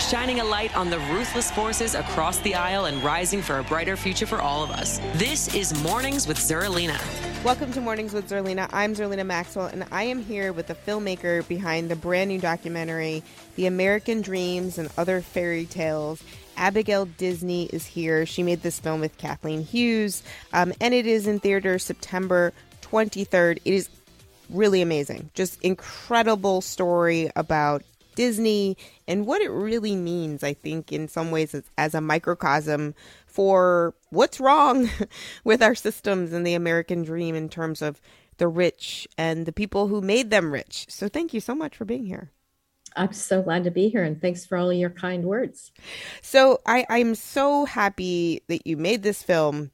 shining a light on the ruthless forces across the aisle and rising for a brighter future for all of us. This is Mornings with Zerlina. Welcome to Mornings with Zerlina. I'm Zerlina Maxwell, and I am here with the filmmaker behind the brand new documentary, The American Dreams and Other Fairy Tales. Abigail Disney is here. She made this film with Kathleen Hughes, um, and it is in theater September 23rd. It is really amazing. Just incredible story about Disney and what it really means, I think, in some ways, as, as a microcosm for what's wrong with our systems and the American dream in terms of the rich and the people who made them rich. So, thank you so much for being here. I'm so glad to be here and thanks for all your kind words. So, I, I'm so happy that you made this film.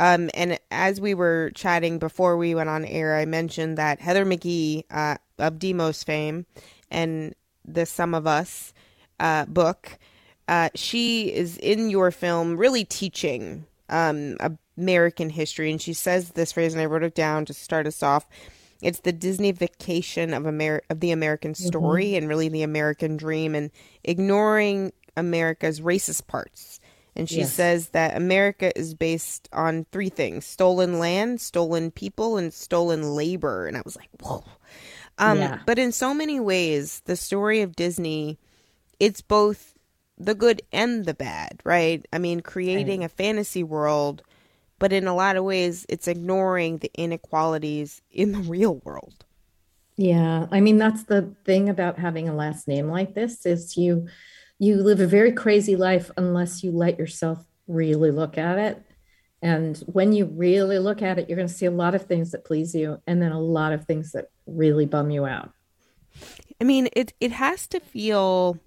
Um, and as we were chatting before we went on air, I mentioned that Heather McGhee uh, of Demos fame and the Sum of Us uh, book, uh, she is in your film really teaching um, American history. And she says this phrase, and I wrote it down to start us off. It's the Disneyfication of Amer- of the American mm-hmm. story mm-hmm. and really the American dream, and ignoring America's racist parts. And she yes. says that America is based on three things stolen land, stolen people, and stolen labor. And I was like, whoa. Um, yeah. But in so many ways, the story of Disney, it's both the good and the bad, right? I mean, creating right. a fantasy world, but in a lot of ways, it's ignoring the inequalities in the real world. Yeah, I mean that's the thing about having a last name like this is you you live a very crazy life unless you let yourself really look at it and when you really look at it, you're going to see a lot of things that please you and then a lot of things that really bum you out. I mean, it it has to feel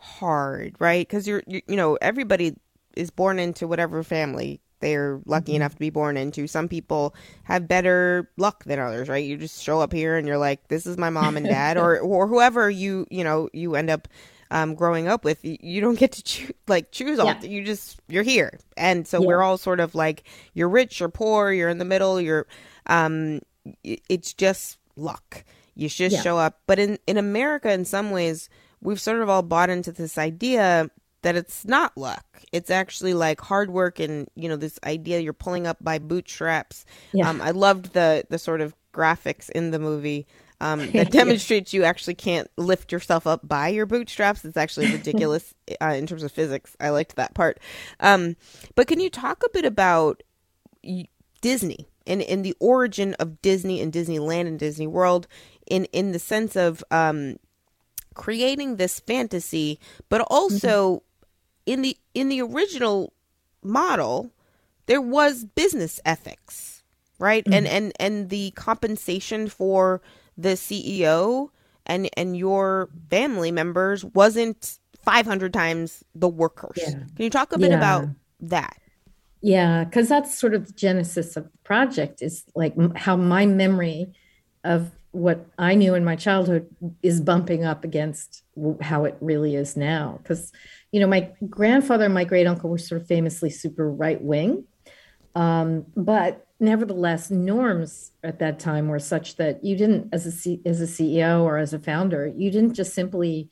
hard, right? Cuz you're you, you know, everybody is born into whatever family they're lucky mm-hmm. enough to be born into. Some people have better luck than others, right? You just show up here and you're like, this is my mom and dad or or whoever you, you know, you end up um, growing up with, you don't get to choose like choose all. Yeah. You just you're here, and so yeah. we're all sort of like you're rich, you're poor, you're in the middle. You're, um, it's just luck. You just yeah. show up. But in in America, in some ways, we've sort of all bought into this idea that it's not luck. It's actually like hard work and you know this idea you're pulling up by bootstraps. Yeah. Um, I loved the the sort of graphics in the movie um, that demonstrates you actually can't lift yourself up by your bootstraps. It's actually ridiculous uh, in terms of physics. I liked that part. Um, but can you talk a bit about Disney and, and the origin of Disney and Disneyland and Disney World in, in the sense of um, creating this fantasy, but also mm-hmm. in the in the original model, there was business ethics, right? Mm-hmm. And and and the compensation for the CEO and and your family members wasn't 500 times the workers. Yeah. Can you talk a bit yeah. about that? Yeah, because that's sort of the genesis of the project is like how my memory of what I knew in my childhood is bumping up against how it really is now. Because, you know, my grandfather and my great uncle were sort of famously super right wing. Um, but nevertheless, norms at that time were such that you didn't, as a C, as a CEO or as a founder, you didn't just simply,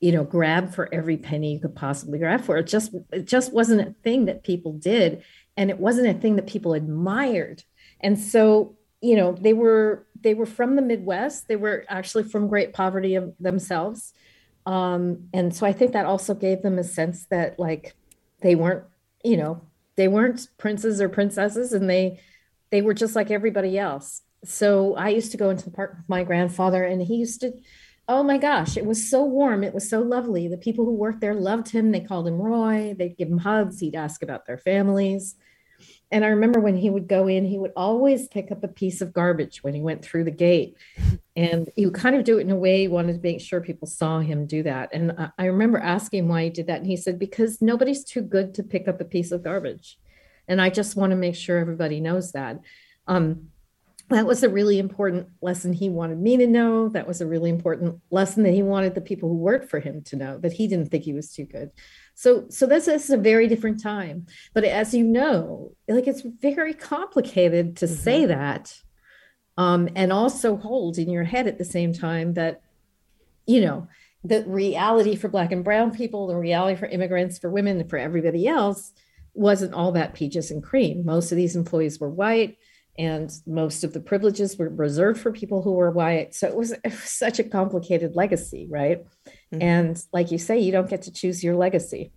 you know, grab for every penny you could possibly grab for. It just it just wasn't a thing that people did, and it wasn't a thing that people admired. And so, you know, they were they were from the Midwest. They were actually from great poverty of themselves. Um, and so I think that also gave them a sense that like they weren't, you know, they weren't princes or princesses and they they were just like everybody else. So i used to go into the park with my grandfather and he used to oh my gosh it was so warm it was so lovely. The people who worked there loved him. They called him roy. They'd give him hugs. He'd ask about their families. And I remember when he would go in, he would always pick up a piece of garbage when he went through the gate. And he would kind of do it in a way he wanted to make sure people saw him do that. And I remember asking why he did that. And he said, because nobody's too good to pick up a piece of garbage. And I just want to make sure everybody knows that. Um, that was a really important lesson he wanted me to know. That was a really important lesson that he wanted the people who worked for him to know that he didn't think he was too good. So, so this, this is a very different time. But as you know, like it's very complicated to mm-hmm. say that, um, and also hold in your head at the same time that, you know, the reality for Black and Brown people, the reality for immigrants, for women, for everybody else, wasn't all that peaches and cream. Most of these employees were white and most of the privileges were reserved for people who were white. So it was, it was such a complicated legacy, right? Mm-hmm. And like you say, you don't get to choose your legacy.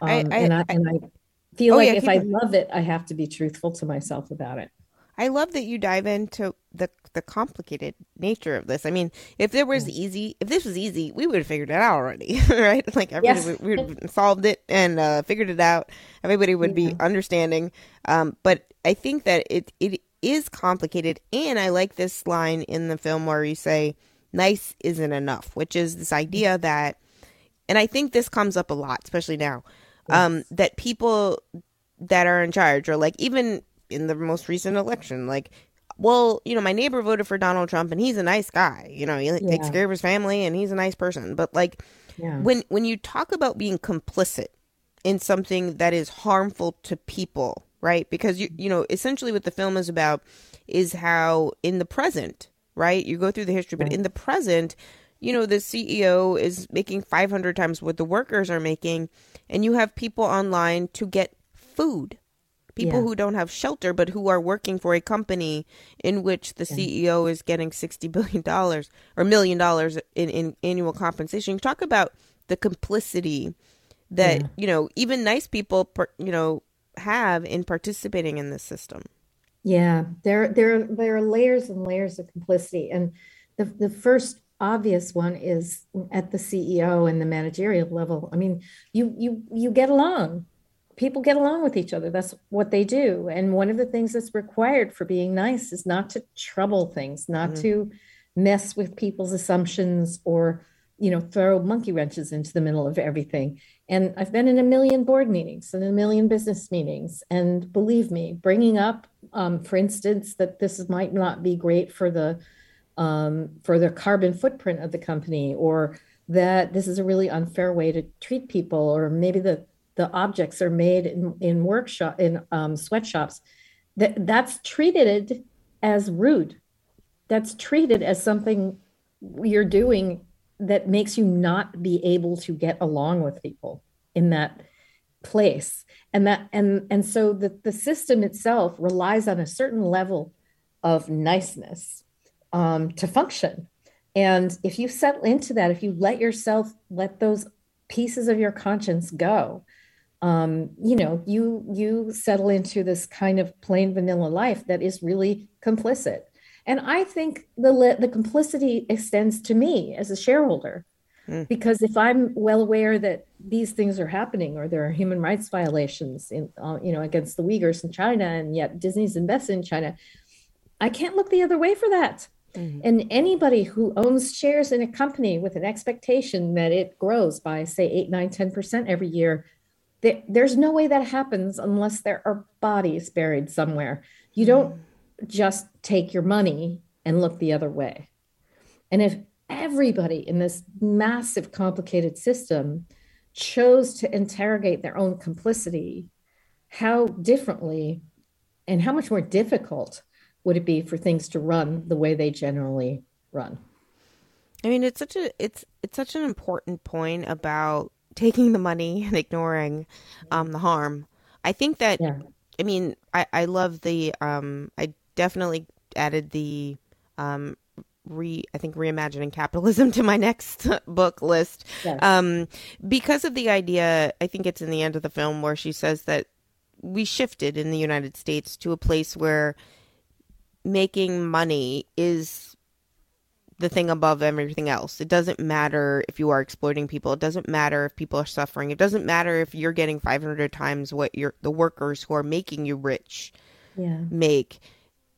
Um, I, I, and, I, and I feel oh, like yeah, if I love it, I have to be truthful to myself about it. I love that you dive into the the complicated nature of this. I mean, if there was easy, if this was easy, we would have figured it out already, right? Like everybody, yes. we, would solved it and uh, figured it out. Everybody would yeah. be understanding. Um, but I think that it it is complicated, and I like this line in the film where you say, "Nice isn't enough," which is this idea that, and I think this comes up a lot, especially now, yes. um, that people that are in charge, or like even in the most recent election. Like, well, you know, my neighbor voted for Donald Trump and he's a nice guy. You know, he yeah. takes care of his family and he's a nice person. But like yeah. when when you talk about being complicit in something that is harmful to people, right? Because you you know, essentially what the film is about is how in the present, right? You go through the history, but in the present, you know, the CEO is making 500 times what the workers are making and you have people online to get food people yeah. who don't have shelter but who are working for a company in which the yeah. CEO is getting 60 billion dollars or million dollars in, in annual compensation. Talk about the complicity that, yeah. you know, even nice people, you know, have in participating in this system. Yeah, there there there are layers and layers of complicity and the the first obvious one is at the CEO and the managerial level. I mean, you you you get along people get along with each other. That's what they do. And one of the things that's required for being nice is not to trouble things, not mm-hmm. to mess with people's assumptions or you know throw monkey wrenches into the middle of everything and i've been in a million board meetings and a million business meetings and believe me bringing up um, for instance that this might not be great for the um, for the carbon footprint of the company or that this is a really unfair way to treat people or maybe the the objects are made in, in workshop in um, sweatshops that that's treated as rude. That's treated as something you're doing that makes you not be able to get along with people in that place. And that and and so the, the system itself relies on a certain level of niceness um, to function. And if you settle into that if you let yourself let those pieces of your conscience go um, you know, you you settle into this kind of plain vanilla life that is really complicit. And I think the the complicity extends to me as a shareholder, mm. because if I'm well aware that these things are happening or there are human rights violations in uh, you know against the Uyghurs in China, and yet Disney's invested in China, I can't look the other way for that. Mm-hmm. And anybody who owns shares in a company with an expectation that it grows by, say, 8, 9, 10% every year there, there's no way that happens unless there are bodies buried somewhere. You don't mm. just take your money and look the other way. And if everybody in this massive, complicated system chose to interrogate their own complicity, how differently and how much more difficult would it be for things to run the way they generally run? I mean, it's such a it's it's such an important point about taking the money and ignoring um, the harm. I think that, yeah. I mean, I, I love the, um, I definitely added the, um, re, I think reimagining capitalism to my next book list. Yes. Um, because of the idea, I think it's in the end of the film where she says that we shifted in the United States to a place where making money is the thing above everything else. It doesn't matter if you are exploiting people. It doesn't matter if people are suffering. It doesn't matter if you're getting 500 times what your the workers who are making you rich yeah. make.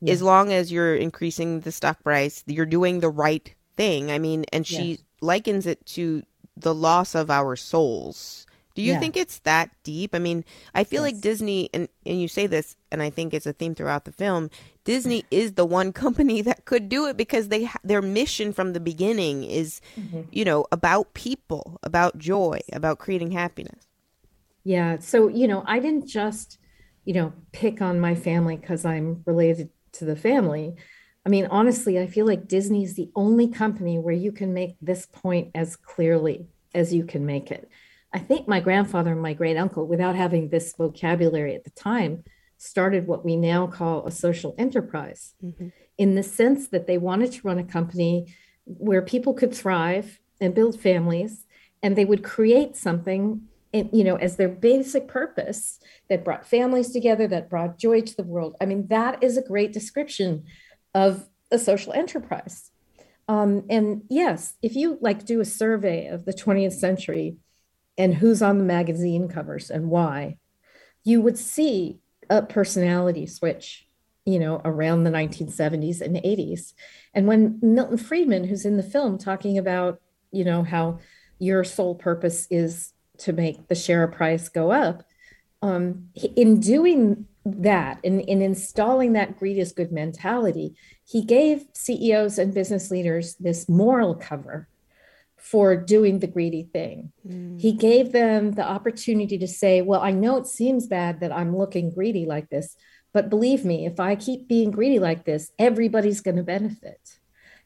Yeah. As long as you're increasing the stock price, you're doing the right thing. I mean, and she yes. likens it to the loss of our souls. Do you yeah. think it's that deep? I mean, I feel yes. like Disney, and, and you say this, and I think it's a theme throughout the film. Disney is the one company that could do it because they ha- their mission from the beginning is, mm-hmm. you know, about people, about joy, about creating happiness. Yeah. So you know, I didn't just, you know, pick on my family because I'm related to the family. I mean, honestly, I feel like Disney is the only company where you can make this point as clearly as you can make it. I think my grandfather and my great uncle, without having this vocabulary at the time, started what we now call a social enterprise mm-hmm. in the sense that they wanted to run a company where people could thrive and build families and they would create something you know as their basic purpose that brought families together that brought joy to the world i mean that is a great description of a social enterprise um, and yes if you like do a survey of the 20th century and who's on the magazine covers and why you would see a personality switch you know around the 1970s and 80s and when milton friedman who's in the film talking about you know how your sole purpose is to make the share price go up um, in doing that in, in installing that greed is good mentality he gave ceos and business leaders this moral cover for doing the greedy thing. Mm. He gave them the opportunity to say, Well, I know it seems bad that I'm looking greedy like this, but believe me, if I keep being greedy like this, everybody's going to benefit.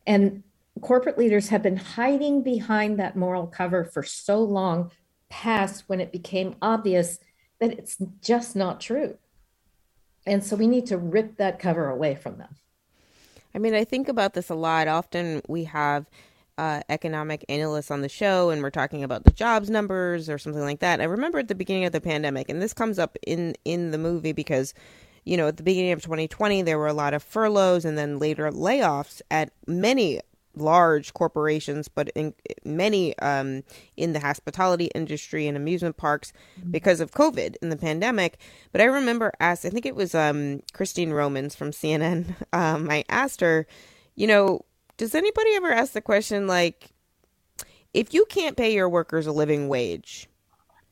And corporate leaders have been hiding behind that moral cover for so long past when it became obvious that it's just not true. And so we need to rip that cover away from them. I mean, I think about this a lot. Often we have uh, economic analysts on the show and we're talking about the jobs numbers or something like that. I remember at the beginning of the pandemic, and this comes up in in the movie because, you know, at the beginning of 2020 there were a lot of furloughs and then later layoffs at many large corporations, but in many um, in the hospitality industry and amusement parks mm-hmm. because of COVID and the pandemic. But I remember asked, I think it was um, Christine Romans from CNN. Um, I asked her, you know, does anybody ever ask the question like, if you can't pay your workers a living wage,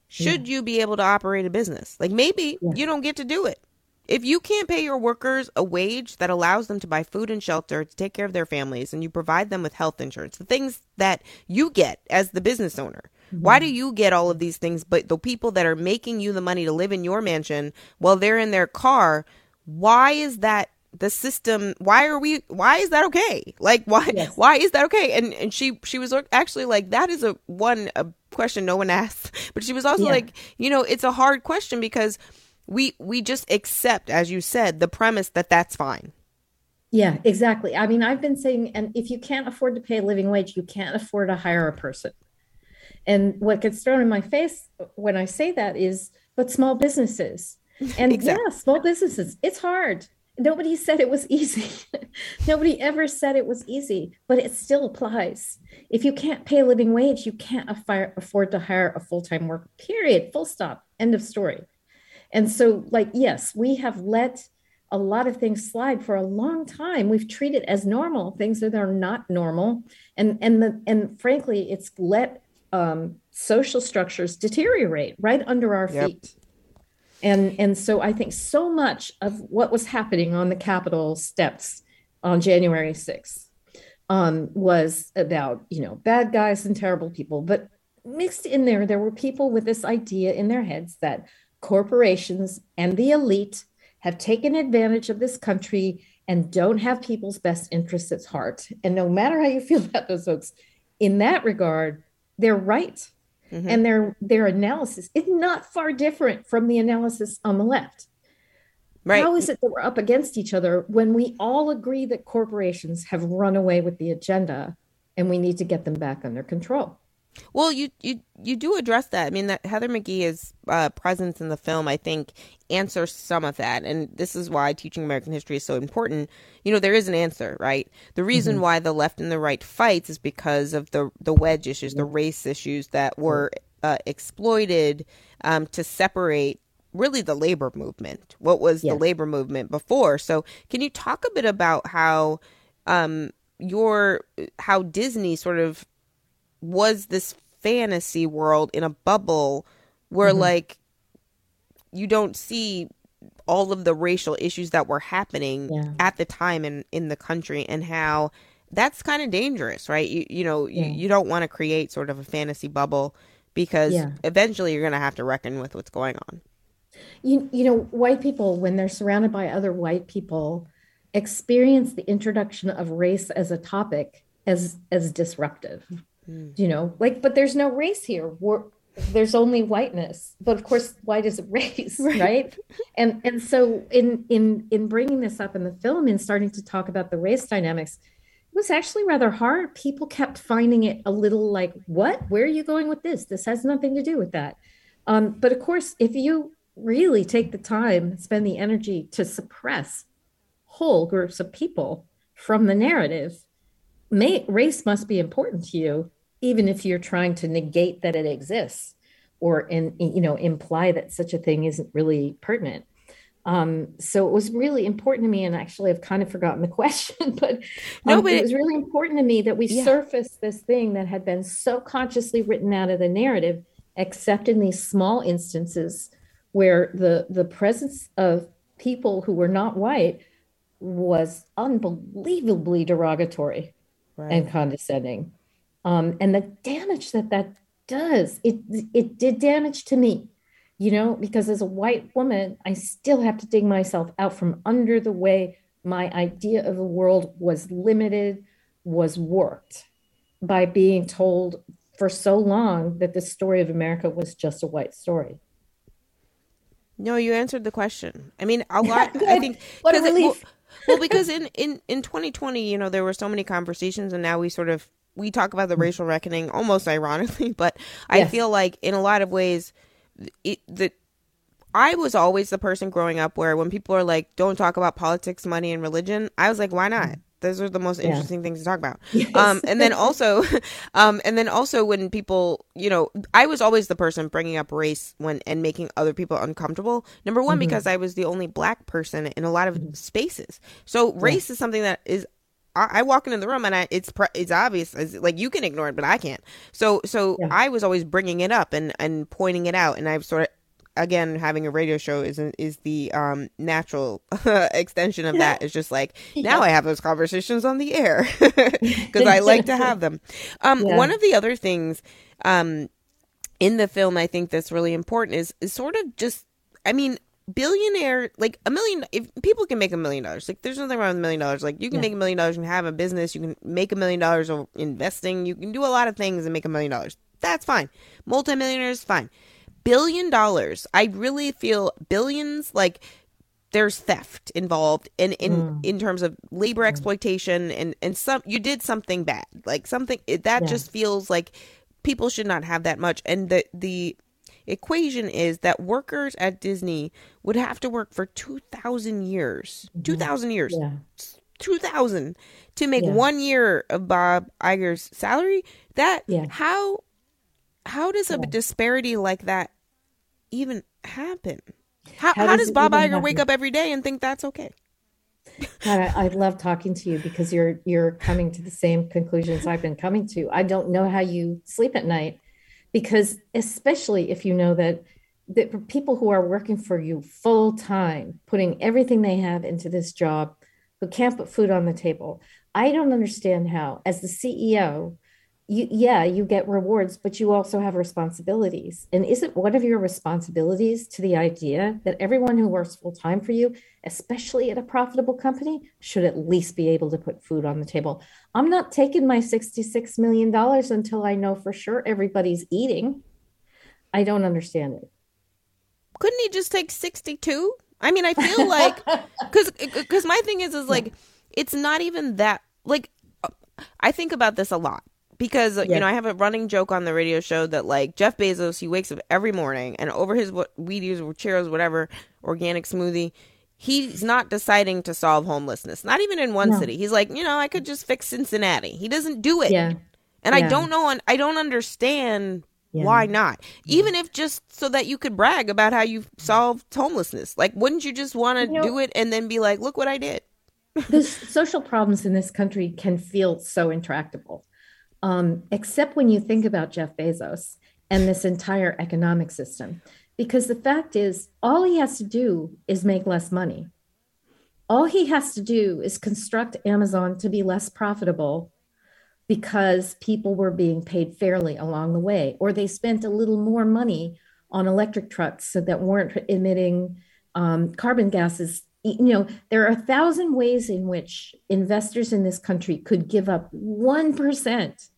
should yeah. you be able to operate a business? Like maybe yeah. you don't get to do it. If you can't pay your workers a wage that allows them to buy food and shelter to take care of their families and you provide them with health insurance, the things that you get as the business owner, mm-hmm. why do you get all of these things? But the people that are making you the money to live in your mansion while they're in their car, why is that the system why are we why is that okay? Like why yes. why is that okay? And and she she was actually like that is a one a question no one asks but she was also yeah. like you know it's a hard question because we we just accept as you said the premise that that's fine. Yeah exactly. I mean i've been saying and if you can't afford to pay a living wage you can't afford to hire a person. And what gets thrown in my face when i say that is but small businesses. And exactly. yeah small businesses it's hard nobody said it was easy. nobody ever said it was easy, but it still applies. If you can't pay a living wage, you can't afford to hire a full time worker, period, full stop, end of story. And so, like, yes, we have let a lot of things slide for a long time. We've treated as normal things that are not normal. And, and, the, and frankly, it's let um, social structures deteriorate right under our yep. feet and and so i think so much of what was happening on the capitol steps on january 6th um, was about you know bad guys and terrible people. But mixed in there there were people with this idea in their heads that corporations and the elite have taken advantage of this country and don't have people's best interests at heart. And no matter how you feel about those folks in that regard they're right mm-hmm. and their their analysis is not far different from the analysis on the left. Right. How is it that we're up against each other when we all agree that corporations have run away with the agenda and we need to get them back under control? Well, you you you do address that. I mean, that Heather McGhee's uh, presence in the film, I think, answers some of that, and this is why teaching American history is so important. You know, there is an answer, right? The reason mm-hmm. why the left and the right fights is because of the the wedge issues, the race issues that were uh, exploited um, to separate really the labor movement. What was the labor movement before? So, can you talk a bit about how um, your how Disney sort of was this fantasy world in a bubble where mm-hmm. like you don't see all of the racial issues that were happening yeah. at the time in in the country and how that's kind of dangerous right you you know yeah. you, you don't want to create sort of a fantasy bubble because yeah. eventually you're going to have to reckon with what's going on you you know white people when they're surrounded by other white people experience the introduction of race as a topic as as disruptive mm. you know like but there's no race here. We're, there's only whiteness. But of course white is a race right. right, and and so in in in bringing this up in the film and starting to talk about the race dynamics it was actually rather hard. People kept finding it a little like what? Where are you going with this? This has nothing to do with that. Um, but of course if you really take the time spend the energy to suppress whole groups of people from the narrative may, race must be important to you even if you're trying to negate that it exists or in, you know imply that such a thing isn't really pertinent um, so it was really important to me and actually i've kind of forgotten the question but, um, no, but it, was really important to me that we yeah. surfaced this thing that had been so consciously written out of the narrative except in these small instances where the the presence of people who were not white was unbelievably derogatory right. and condescending. Um, and the damage that that does, it it did damage to me, you know, because as a white woman, I still have to dig myself out from under the way my idea of the world was limited, was warped by being told for so long that the story of America was just a white story. No, you answered the question. I mean, a lot. I think what a relief. It, well, well, because in, in, in 2020, you know, there were so many conversations, and now we sort of we talk about the mm. racial reckoning almost ironically, but I yes. feel like in a lot of ways, it, the I was always the person growing up where when people are like, "Don't talk about politics, money, and religion," I was like, "Why not?" Mm those are the most interesting yeah. things to talk about. Yes. Um, and then also, um, and then also when people, you know, I was always the person bringing up race when and making other people uncomfortable. Number one, mm-hmm. because I was the only black person in a lot of mm-hmm. spaces. So race yeah. is something that is I, walk into the room and I, it's it's obvious. It's like you can ignore it, but I can't. So so yeah. I was always bringing it up and and pointing it out, and I've sort of again having a radio show is is the um natural extension of that it's just like now i have those conversations on the air because i like to have them um yeah. one of the other things um in the film i think that's really important is is sort of just i mean billionaire like a million if people can make a million dollars like there's nothing wrong with a million dollars like you can yeah. make a million dollars and have a business you can make a million dollars or investing you can do a lot of things and make a million dollars that's fine multimillionaires fine billion dollars. I really feel billions like there's theft involved in in mm. in terms of labor mm. exploitation and and some you did something bad. Like something that yeah. just feels like people should not have that much and the the equation is that workers at Disney would have to work for 2000 years. Mm-hmm. 2000 years. Yeah. 2000 to make yeah. 1 year of Bob Iger's salary. That yeah. how how does a disparity like that even happen? How, how, how does, does Bob Iger happen? wake up every day and think that's okay? God, I, I, love talking to you because you're you're coming to the same conclusions I've been coming to. I don't know how you sleep at night because especially if you know that that people who are working for you full time, putting everything they have into this job, who can't put food on the table. I don't understand how, as the CEO, you yeah you get rewards but you also have responsibilities. And isn't one of your responsibilities to the idea that everyone who works full time for you especially at a profitable company should at least be able to put food on the table? I'm not taking my 66 million dollars until i know for sure everybody's eating. I don't understand it. Couldn't he just take 62 i mean i feel like because because my thing is is like it's not even that like i think about this a lot because you know I have a running joke on the radio show that like Jeff Bezos he wakes up every morning and over his what Wheaties or Cheerios whatever organic smoothie he's not deciding to solve homelessness not even in one no. city. He's like you know I could just fix Cincinnati. He doesn't do it. Yeah. And yeah. I don't know I don't understand yeah. why not. Even if just so that you could brag about how you solved homelessness. Like wouldn't you just want to you know, do it and then be like look what I did. The social problems in this country can feel so intractable um, except when you think about Jeff Bezos and this entire economic system. Because the fact is, all he has to do is make less money. All he has to do is construct Amazon to be less profitable because people were being paid fairly along the way, or they spent a little more money on electric trucks so that weren't emitting um, carbon gases. You know, there are a thousand ways in which investors in this country could give up 1%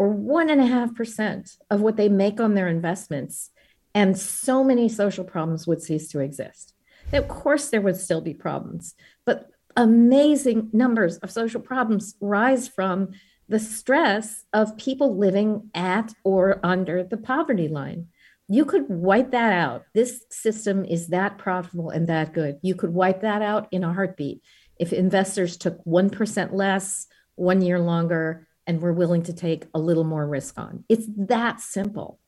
or one and a half percent of what they make on their investments, and so many social problems would cease to exist. Of course, there would still be problems, but amazing numbers of social problems rise from the stress of people living at or under the poverty line. You could wipe that out. This system is that profitable and that good. You could wipe that out in a heartbeat if investors took 1% less, one year longer, and we're willing to take a little more risk on. It's that simple.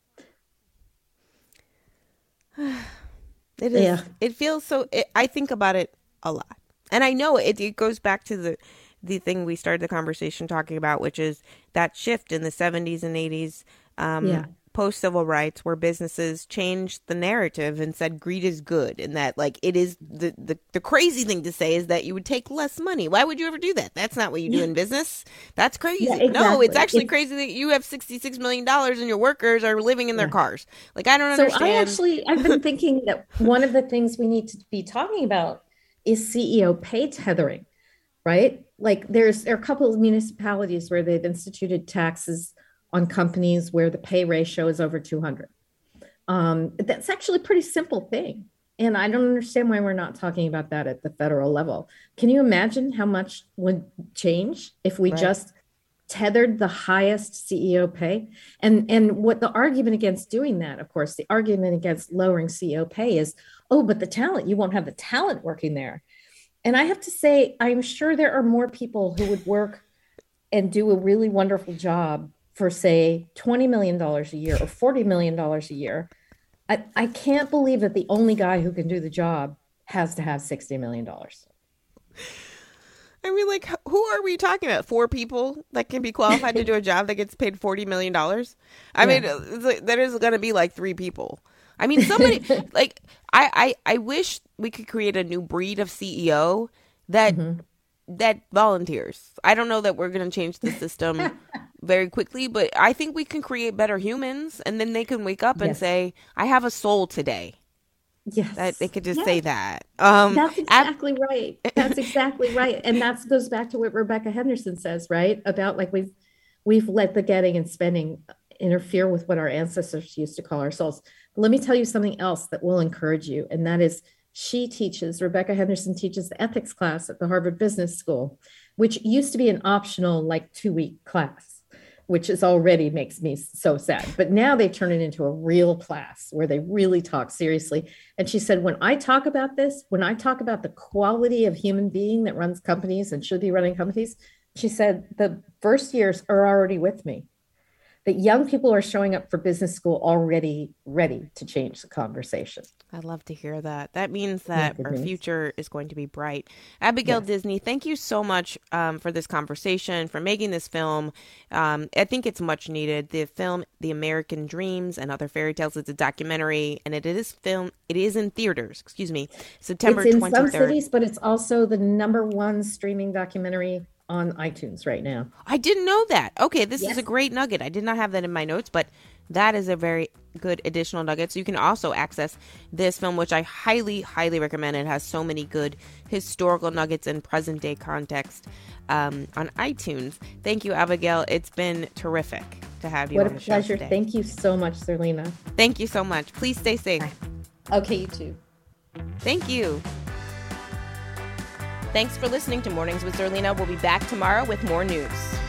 it is. Yeah. It feels so. It, I think about it a lot, and I know it. It goes back to the the thing we started the conversation talking about, which is that shift in the seventies and eighties. Um, yeah post civil rights where businesses changed the narrative and said greed is good and that like it is the, the the crazy thing to say is that you would take less money. Why would you ever do that? That's not what you do in business. That's crazy. Yeah, exactly. no it's actually it's, crazy that you have 66 million dollars and your workers are living in their yeah. cars. Like i don't understand so i actually i've been thinking that one of the things we need to be talking about is ceo pay tethering right? Like there's there are a couple of municipalities where they've instituted taxes on companies where the pay ratio is over 200. Um, that's actually a pretty simple thing. And I don't understand why we're not talking about that at the federal level. Can you imagine how much would change if we right. just tethered the highest CEO pay? And and what the argument against doing that, of course, the argument against lowering CEO pay is, oh, but the talent, you won't have the talent working there. And I have to say, I'm sure there are more people who would work and do a really wonderful job for say $20 million a year or $40 million a year, I, I can't believe that the only guy who can do the job has to have $60 million. I mean, like, who are we talking about? Four people that can be qualified to do a job that gets paid $40 million? I yeah. mean, there is going to be like three people. I mean, somebody, like, I, I, I wish we could create a new breed of CEO that. Mm-hmm that volunteers. I don't know that we're going to change the system very quickly, but I think we can create better humans and then they can wake up and say, I have a soul today. Yes. That they could just yes. say that. Um, That's exactly at- right. That's exactly right. And that goes back to what Rebecca Henderson says, right? About like we've we've let the getting and spending interfere with what our ancestors used to call our souls. But let me tell you something else that will encourage you, and that is she teaches, Rebecca Henderson teaches the ethics class at the Harvard Business School, which used to be an optional, like two week class, which is already makes me so sad. But now they turn it into a real class where they really talk seriously. And she said, when I talk about this, when I talk about the quality of human being that runs companies and should be running companies, she said, the first years are already with me that young people are showing up for business school already ready to change the conversation. I love to hear that. That means that our future is going to be bright. Abigail yes. Disney, thank you so much um, for this conversation, for making this film. Um, I think it's much needed. The film, The American Dreams and Other Fairy Tales, it's a documentary, and it is film. It is in theaters. Excuse me, September. It's in 23rd. some cities, but it's also the number one streaming documentary on iTunes right now. I didn't know that. Okay, this yes. is a great nugget. I did not have that in my notes, but that is a very good additional nugget. So you can also access this film, which I highly, highly recommend. It has so many good historical nuggets in present day context um, on iTunes. Thank you, Abigail. It's been terrific to have you. What a pleasure. Thank you so much, Zerlina. Thank you so much. Please stay safe. Okay, you too. Thank you. Thanks for listening to Mornings with Zerlina. We'll be back tomorrow with more news.